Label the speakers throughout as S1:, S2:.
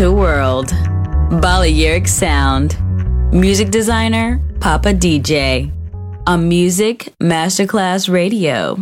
S1: To world,
S2: Balearic sound. Music designer Papa DJ on Music Masterclass Radio.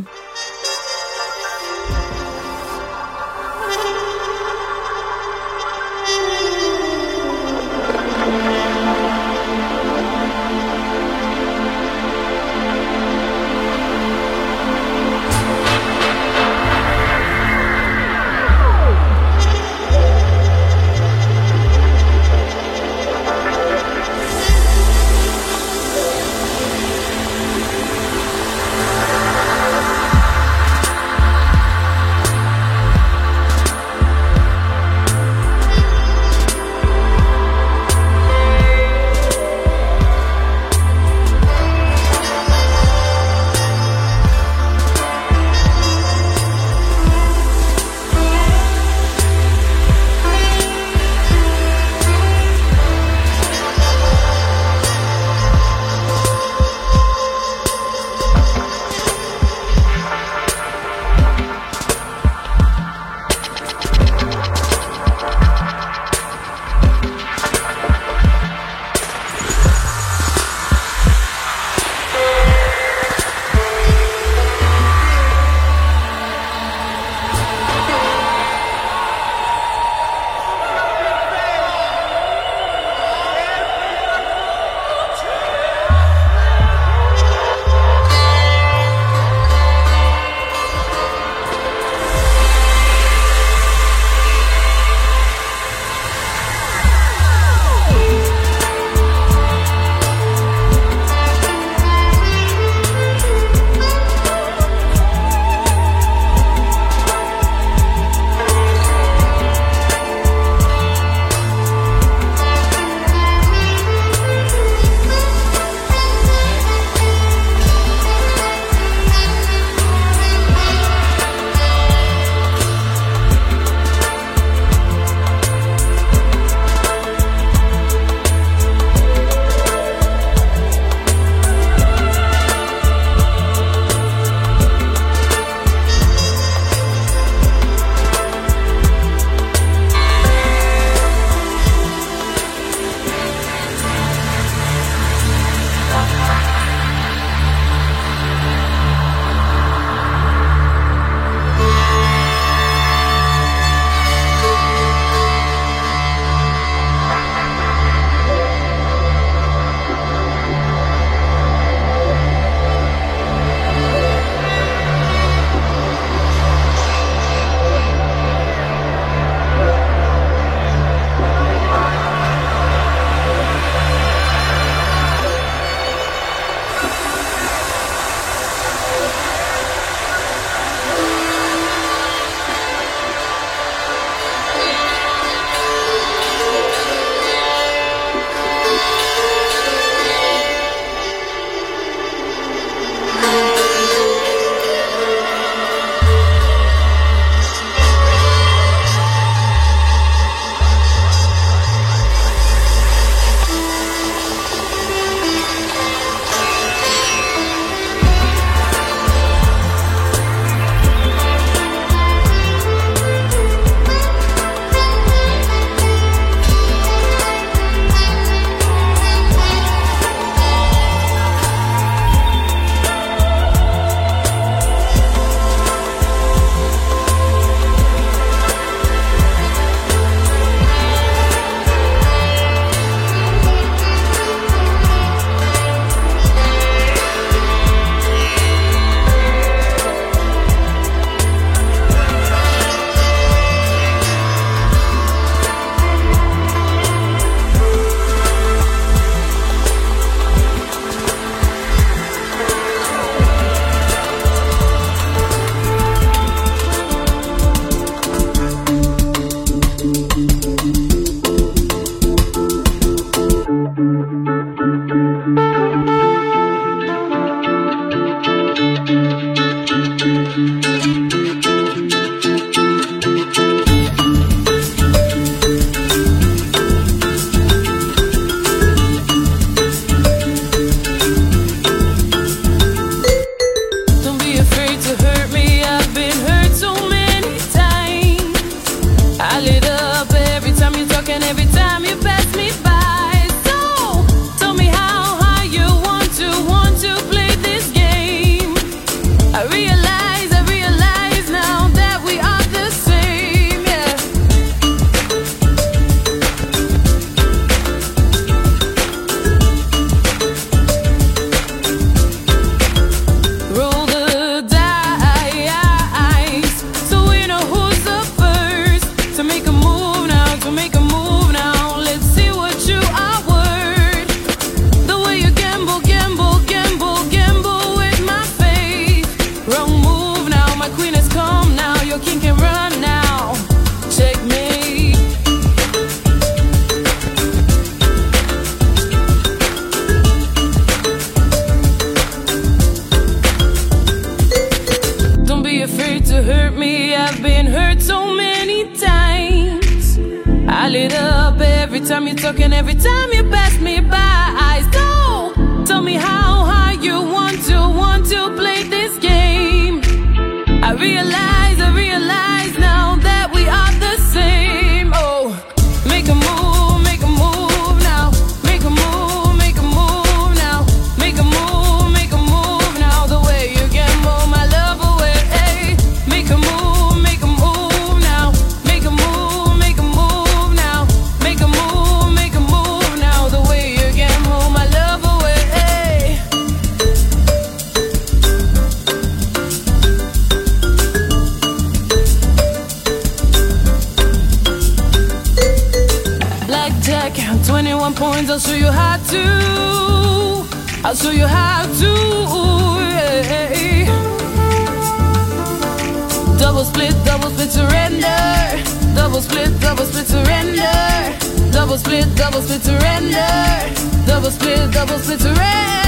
S3: double split, double split, red.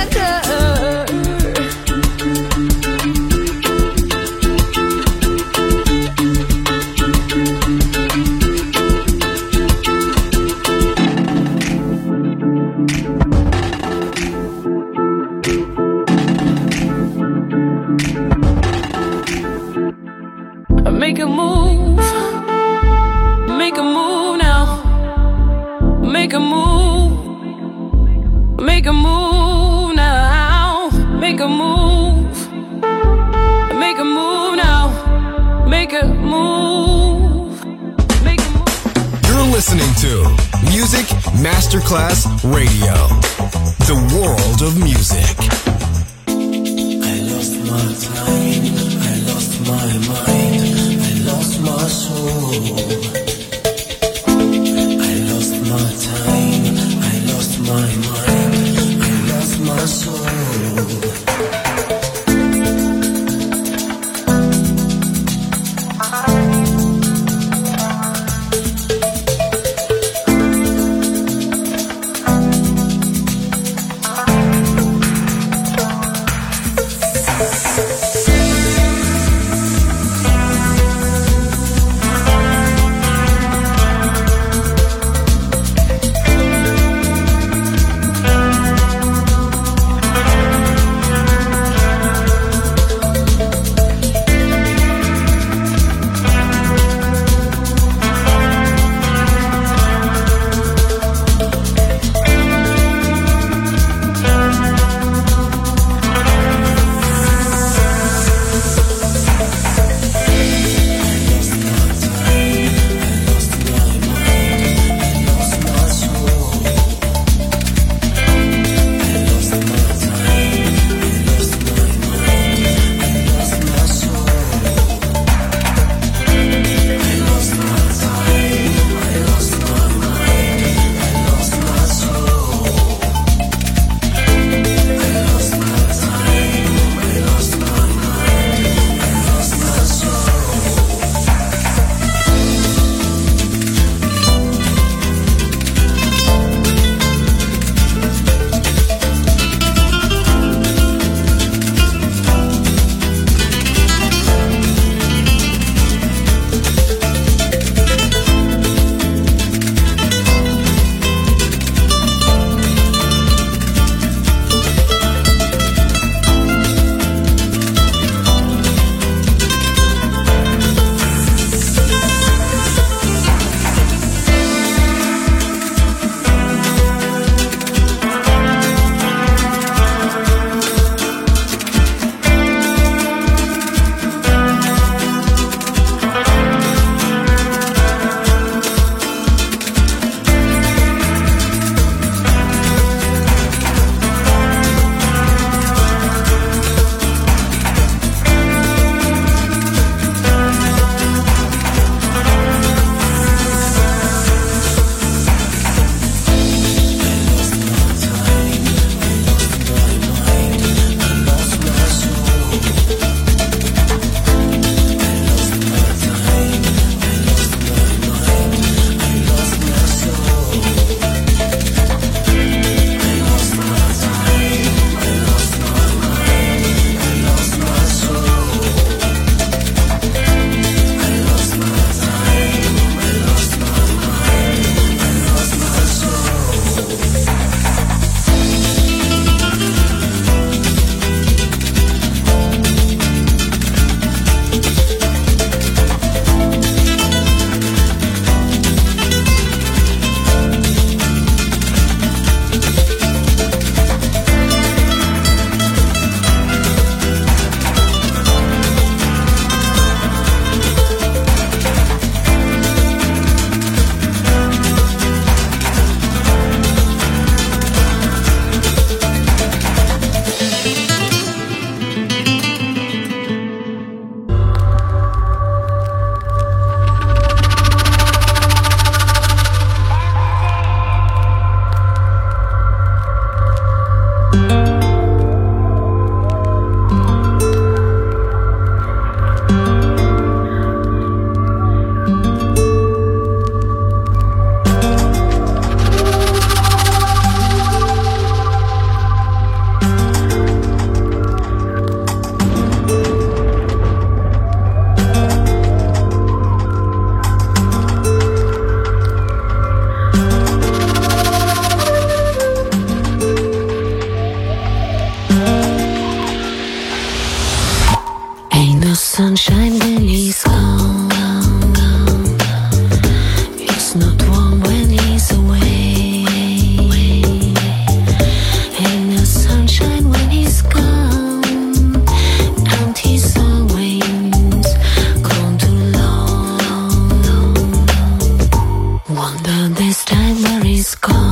S3: This time where is gone.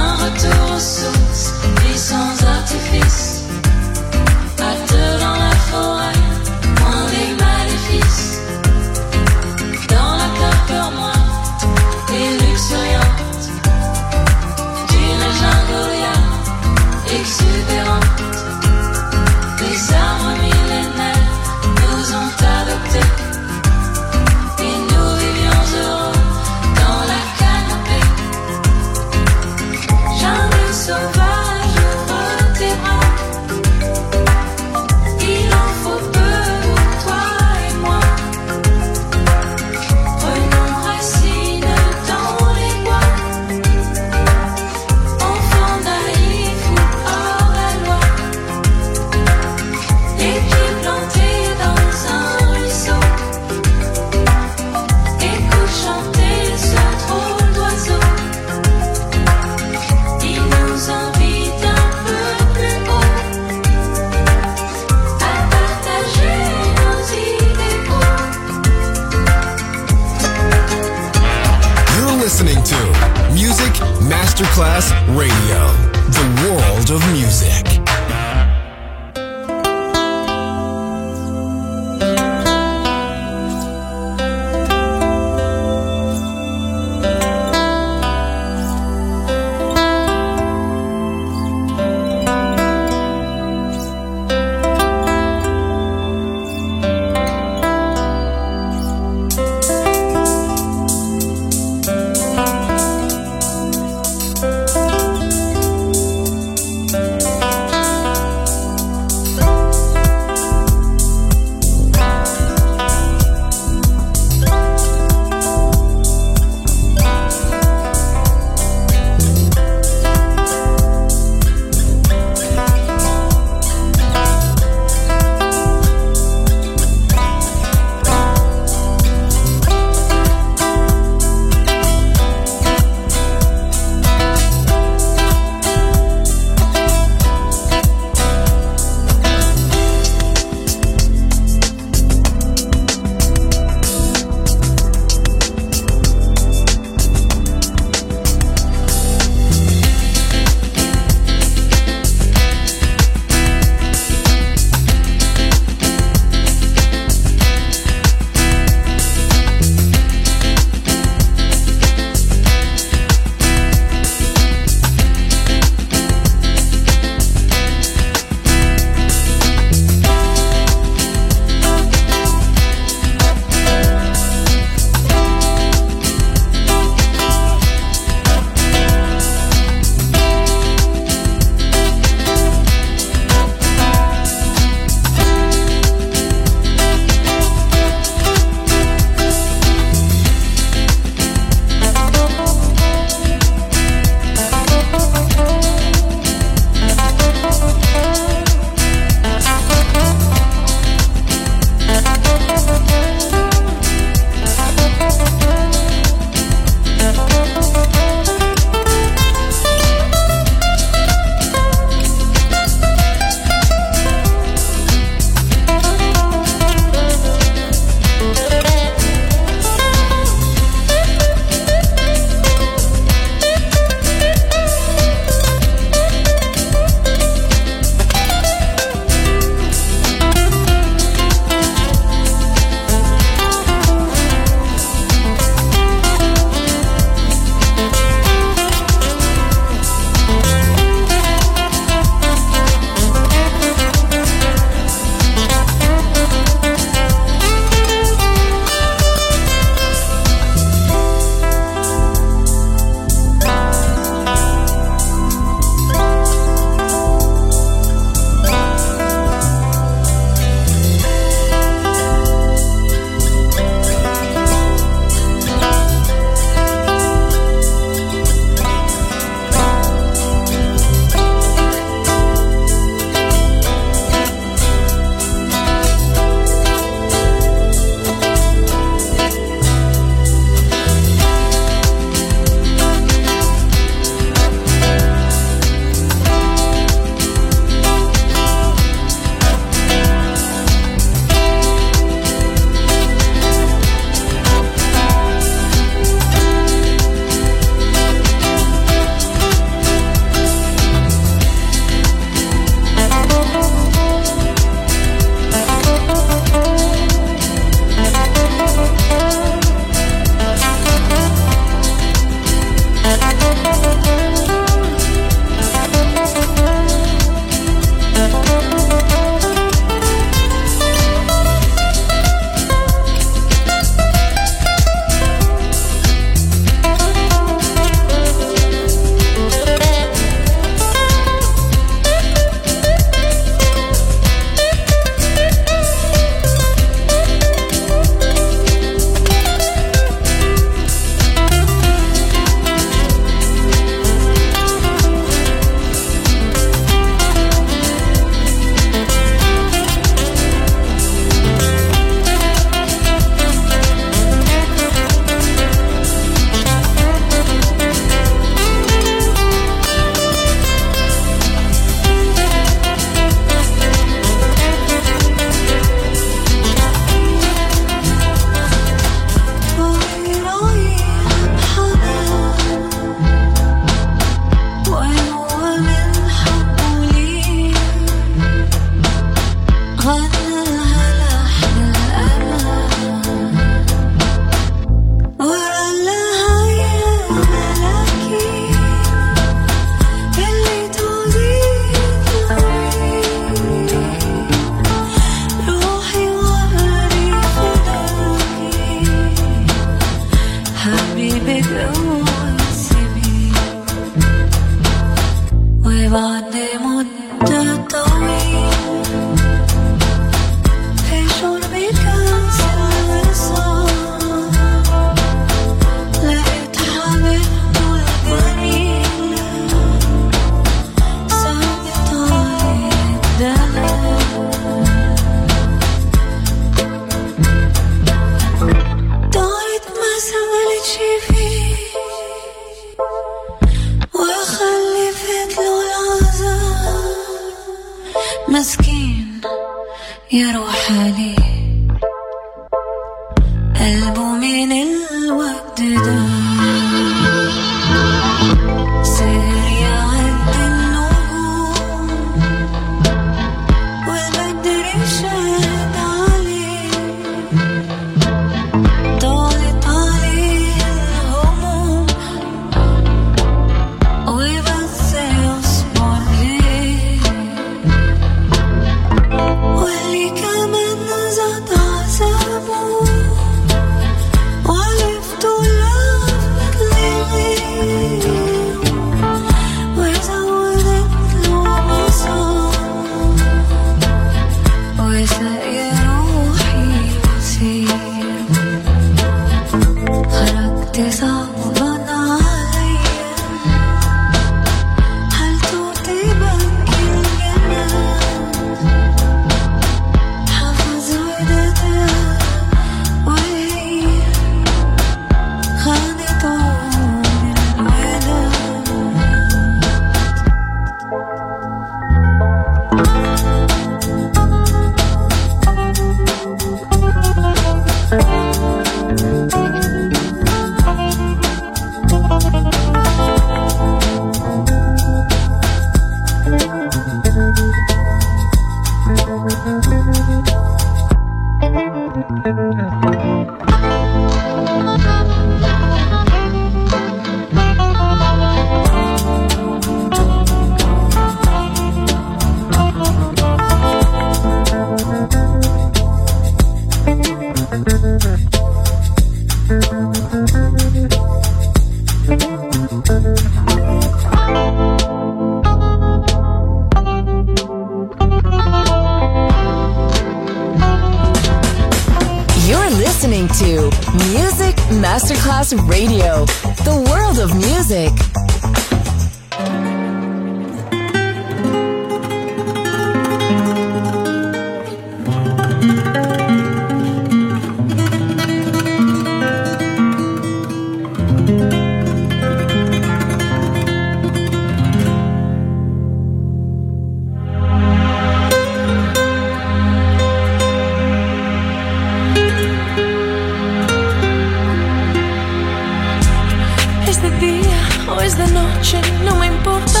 S3: de día o es de noche, no me importa.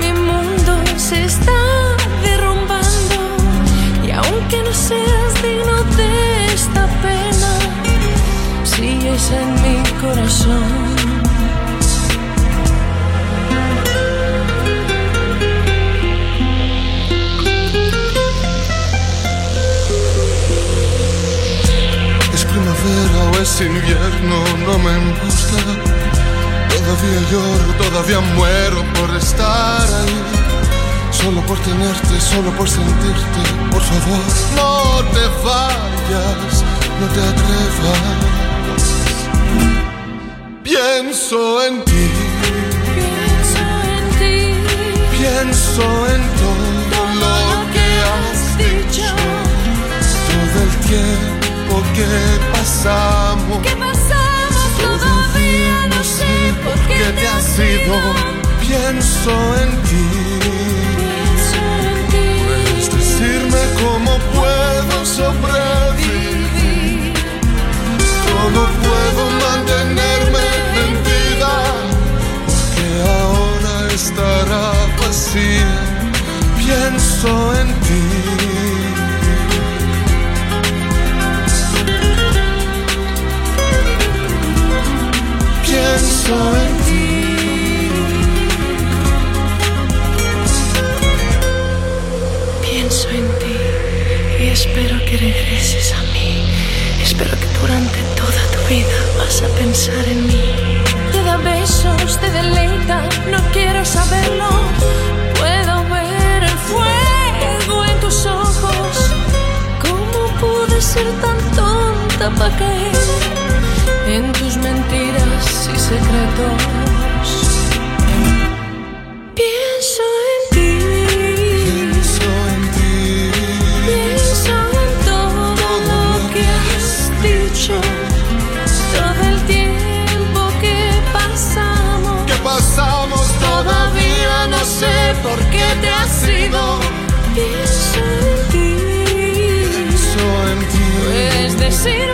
S3: Mi mundo se está derrumbando y aunque no seas digno de esta pena, sigues en mi corazón. invierno no me gusta. Todavía lloro, todavía muero por estar ahí. Solo por tenerte, solo por sentirte. Por favor, no te vayas, no te atrevas. Pienso en ti. Pienso en ti. Pienso en todo lo que has dicho.
S4: Todo el tiempo tiempo que pasamos. Que pasamos todavía no
S5: sé por qué te has ido. Pienso en ti. Pienso en ti. Puedes decirme cómo puedo sobrevivir. Cómo puedo mantenerme en vida. Que ahora
S6: estará vacía. Pienso en ti.
S7: Y espero que regreses a mí. Espero que durante toda tu vida vas a pensar en mí.
S8: Te da besos, te deleita, no quiero saberlo. Puedo ver el fuego en tus ojos. ¿Cómo pude ser tan tonta para caer en tus mentiras y secretos? Pienso en ti.
S6: Pienso en ti.
S8: Pienso en todo lo que has dicho, todo el tiempo que pasamos.
S6: ¿Qué pasamos? Todavía no sé por qué te has ido.
S8: Pienso en ti.
S6: Pienso en ti.
S8: Puedes decirme